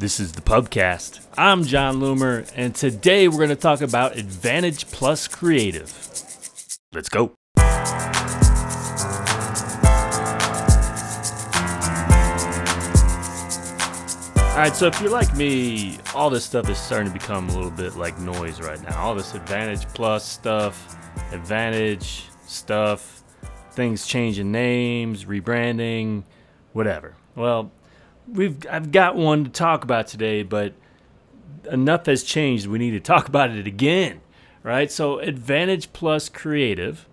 This is the Pubcast. I'm Jon Loomer, and today we're going to talk about Advantage Plus Creative. Let's go. All right, so if you're like me, all this stuff is starting to become a little bit like noise right now. All this Advantage Plus stuff, Advantage stuff, things changing names, rebranding, whatever. Well, we've I've got one to talk about today, but enough has changed. We need to talk about it again, right? So Advantage Plus Creative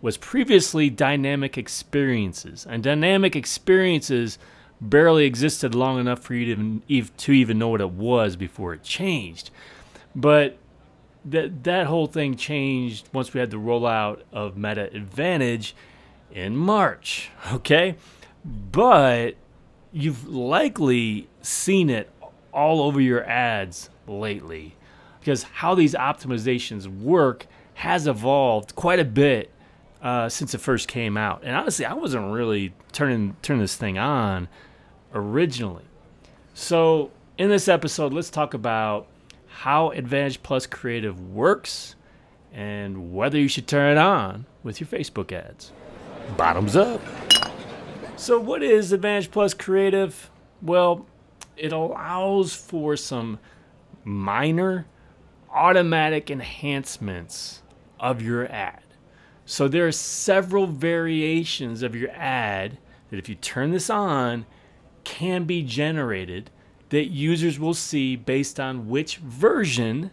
was previously Dynamic Experiences, and Dynamic Experiences barely existed long enough for you to even, to even know what it was before it changed. But that that whole thing changed once we had the rollout of Meta Advantage in March. Okay, but you've likely seen it all over your ads lately because how these optimizations work has evolved quite a bit uh, since it first came out. And honestly, I wasn't really turning turning this thing on originally. So in this episode, let's talk about how Advantage Plus Creative works and whether you should turn it on with your Facebook ads. Bottoms up. So, what is Advantage Plus Creative? Well, it allows for some minor automatic enhancements of your ad. So, there are several variations of your ad that, if you turn this on, can be generated that users will see based on which version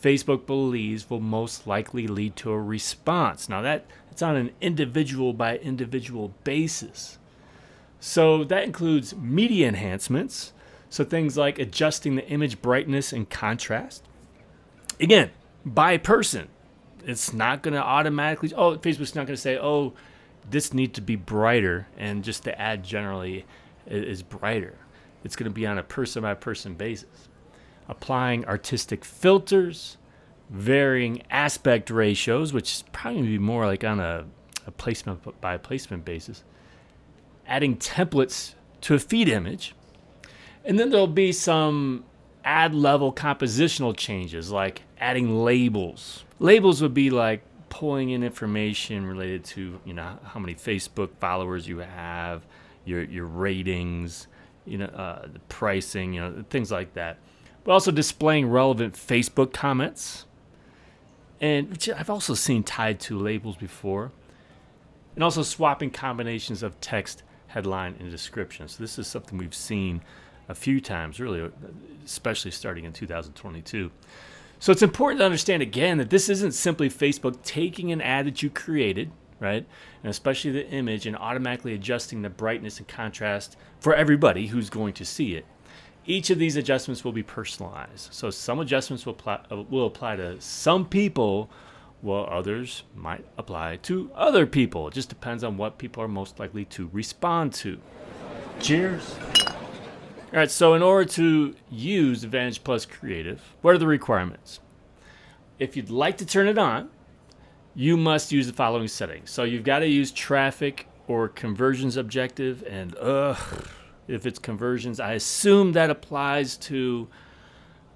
Facebook believes will most likely lead to a response. Now that it's on an individual by individual basis. So that includes media enhancements, so things like adjusting the image brightness and contrast. Again, by person. It's not going to automatically, oh, Facebook's not going to say, oh, this needs to be brighter, and just the ad generally is brighter. It's going to be on a person by person basis. Applying artistic filters, varying aspect ratios, which is probably be more like on a, a placement by placement basis adding templates to a feed image. And then there'll be some ad level compositional changes like adding labels. Labels would be like pulling in information related to, you know, how many Facebook followers you have, your your ratings, you know, uh, the pricing, you know, things like that. But also displaying relevant Facebook comments. And which I've also seen tied to labels before. And also swapping combinations of text headline and description. So this is something we've seen a few times, really, especially starting in 2022. So it's important to understand again that this isn't simply Facebook taking an ad that you created, right, and especially the image, and automatically adjusting the brightness and contrast for everybody who's going to see it. Each of these adjustments will be personalized. So some adjustments will uh, will apply to some people while others might apply to other people. It just depends on what people are most likely to respond to. Cheers. All right, so in order to use Advantage Plus Creative, what are the requirements? If you'd like to turn it on, you must use the following settings. So you've got to use traffic or conversions objective, and ugh, if it's conversions, I assume that applies to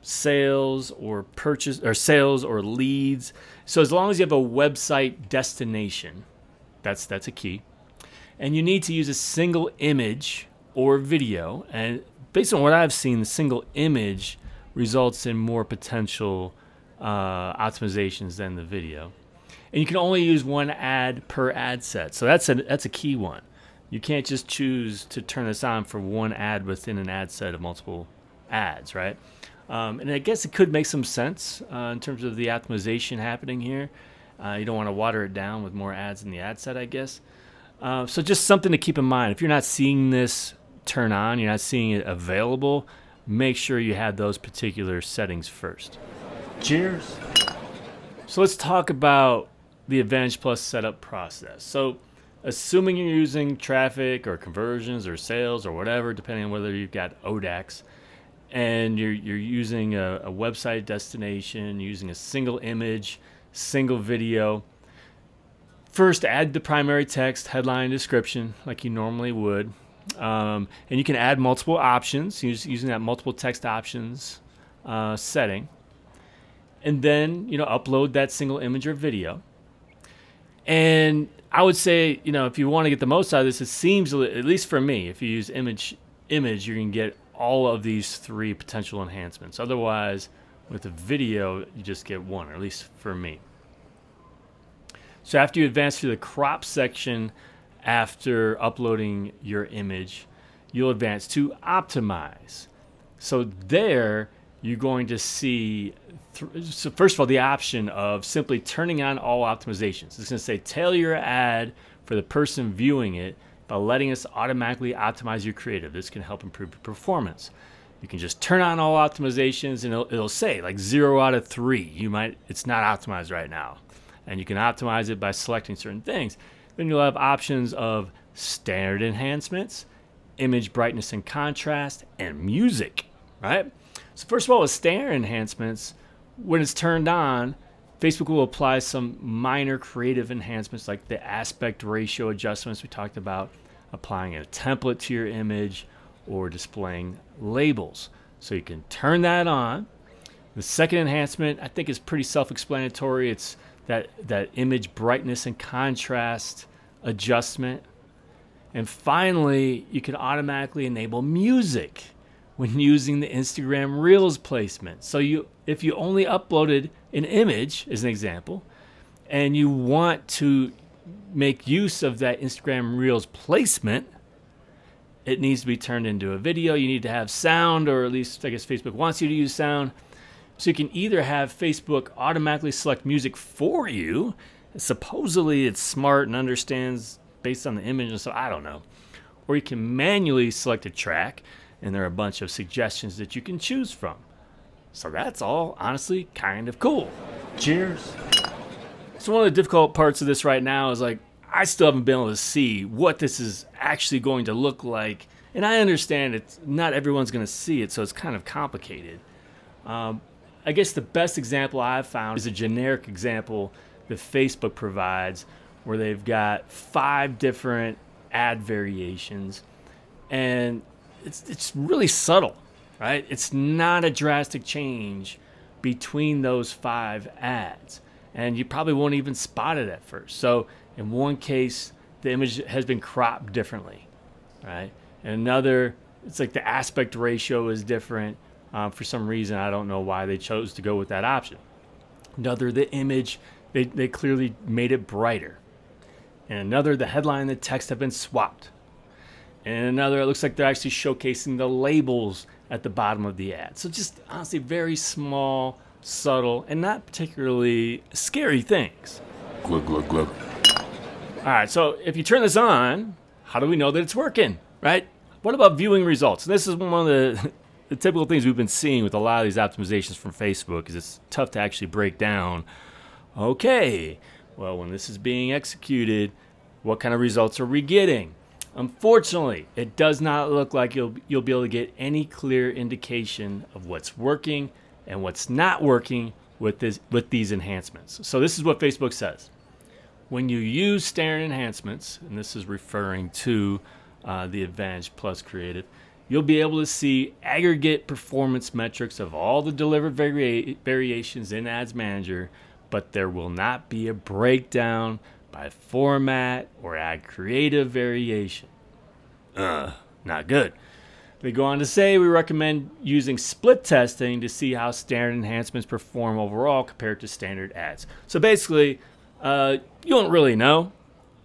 sales or purchase or sales or leads. So as long as you have a website destination, that's that's a key. And you need to use a single image or video. And based on what I've seen, the single image results in more potential uh, optimizations than the video. And you can only use one ad per ad set. So that's a that's a key one. You can't just choose to turn this on for one ad within an ad set of multiple ads, right? Um, and I guess it could make some sense uh, in terms of the optimization happening here. Uh, you don't want to water it down with more ads in the ad set, I guess. Uh, so just something to keep in mind. If you're not seeing this turn on, you're not seeing it available, make sure you have those particular settings first. Cheers. So let's talk about the Advantage Plus setup process. So assuming you're using traffic or conversions or sales or whatever, depending on whether you've got ODAX, and you're you're using a, a website destination, using a single image, single video. First, add the primary text, headline, description, like you normally would. Um, and you can add multiple options using that multiple text options uh, setting. And then, you know, upload that single image or video. And I would say, you know, if you want to get the most out of this, it seems, at least for me, if you use image, image, you're going to get all of these three potential enhancements. Otherwise, with a video, you just get one, or at least for me. So after you advance to the crop section after uploading your image, you'll advance to optimize. So there, you're going to see, th- so first of all, the option of simply turning on all optimizations. It's going to say tailor your ad for the person viewing it by letting us automatically optimize your creative. This can help improve your performance. You can just turn on all optimizations and it'll, it'll say like zero out of three. You might, it's not optimized right now. And you can optimize it by selecting certain things. Then you'll have options of standard enhancements, image brightness and contrast, and music, right? So first of all, with standard enhancements, when it's turned on, Facebook will apply some minor creative enhancements like the aspect ratio adjustments we talked about, applying a template to your image, or displaying labels. So you can turn that on. The second enhancement, I think, is pretty self explanatory. It's that, that image brightness and contrast adjustment. And finally, you can automatically enable music when using the Instagram Reels placement. So you if you only uploaded an image as an example and you want to make use of that Instagram Reels placement, it needs to be turned into a video. You need to have sound or at least I guess Facebook wants you to use sound. So you can either have Facebook automatically select music for you. Supposedly it's smart and understands based on the image and so I don't know. Or you can manually select a track and there are a bunch of suggestions that you can choose from. So that's all honestly kind of cool. Cheers. So one of the difficult parts of this right now is like I still haven't been able to see what this is actually going to look like. And I understand it's not everyone's going to see it, so it's kind of complicated. Um, I guess the best example I've found is a generic example that Facebook provides where they've got five different ad variations and it's it's really subtle, right? It's not a drastic change between those five ads, and you probably won't even spot it at first. So in one case, the image has been cropped differently, right? And another, it's like the aspect ratio is different. Um, for some reason, I don't know why they chose to go with that option. Another, the image, they, they clearly made it brighter. And another, the headline and the text have been swapped. And another, it looks like they're actually showcasing the labels at the bottom of the ad. So just honestly, very small, subtle, and not particularly scary things. Glug, glug, glug. All right, so if you turn this on, how do we know that it's working, right? What about viewing results? And this is one of the, the typical things we've been seeing with a lot of these optimizations from Facebook is it's tough to actually break down. Okay, well, when this is being executed, what kind of results are we getting? Unfortunately, it does not look like you'll you'll be able to get any clear indication of what's working and what's not working with this with these enhancements. So this is what Facebook says. When you use standard enhancements, and this is referring to uh, the Advantage Plus Creative, you'll be able to see aggregate performance metrics of all the delivered vari- variations in Ads Manager, but there will not be a breakdown by format or ad creative variation. Uh, not good. They go on to say we recommend using split testing to see how standard enhancements perform overall compared to standard ads. So basically, uh, you don't really know,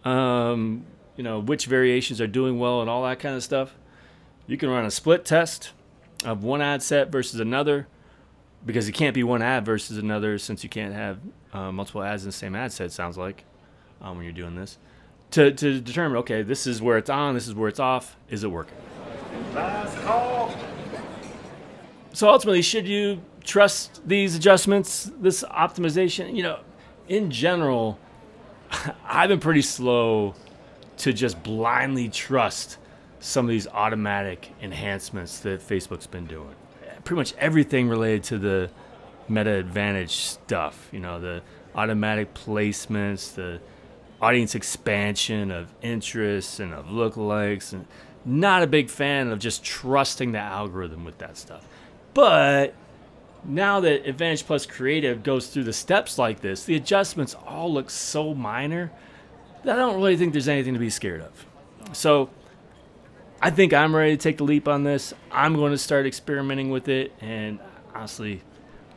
um, you know, which variations are doing well and all that kind of stuff. You can run a split test of one ad set versus another because it can't be one ad versus another since you can't have uh, multiple ads in the same ad set. Sounds like um, when you're doing this to, to determine okay, this is where it's on, this is where it's off. Is it working? Last call. So ultimately, should you trust these adjustments, this optimization? You know, in general, I've been pretty slow to just blindly trust some of these automatic enhancements that Facebook's been doing. Pretty much everything related to the Meta Advantage stuff, you know, the automatic placements, the audience expansion of interests and of lookalikes and not a big fan of just trusting the algorithm with that stuff. But now that Advantage Plus Creative goes through the steps like this, the adjustments all look so minor that I don't really think there's anything to be scared of. So I think I'm ready to take the leap on this. I'm going to start experimenting with it, and honestly,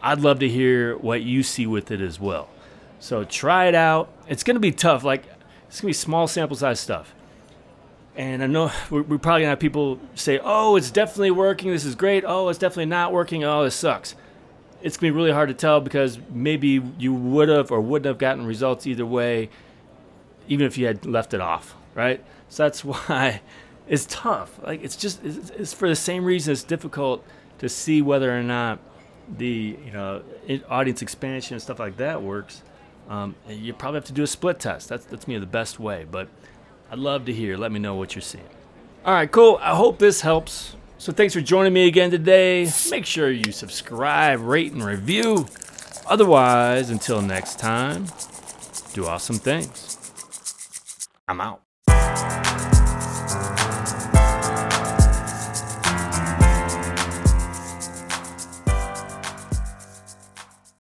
I'd love to hear what you see with it as well. So try it out. It's going to be tough. Like it's going to be small sample size stuff. And I know we're, probably going to have people say, oh, it's definitely working. This is great. Oh, it's definitely not working. Oh, this sucks. It's going to be really hard to tell because maybe you would have or wouldn't have gotten results either way, even if you had left it off, right? So that's why it's tough. Like, it's just, it's, it's for the same reason it's difficult to see whether or not the, you know, audience expansion and stuff like that works. Um, you probably have to do a split test. That's, that's me the best way. But I'd love to hear. Let me know what you're seeing. All right, cool. I hope this helps. So thanks for joining me again today. Make sure you subscribe, rate, and review. Otherwise, until next time, do awesome things. I'm out.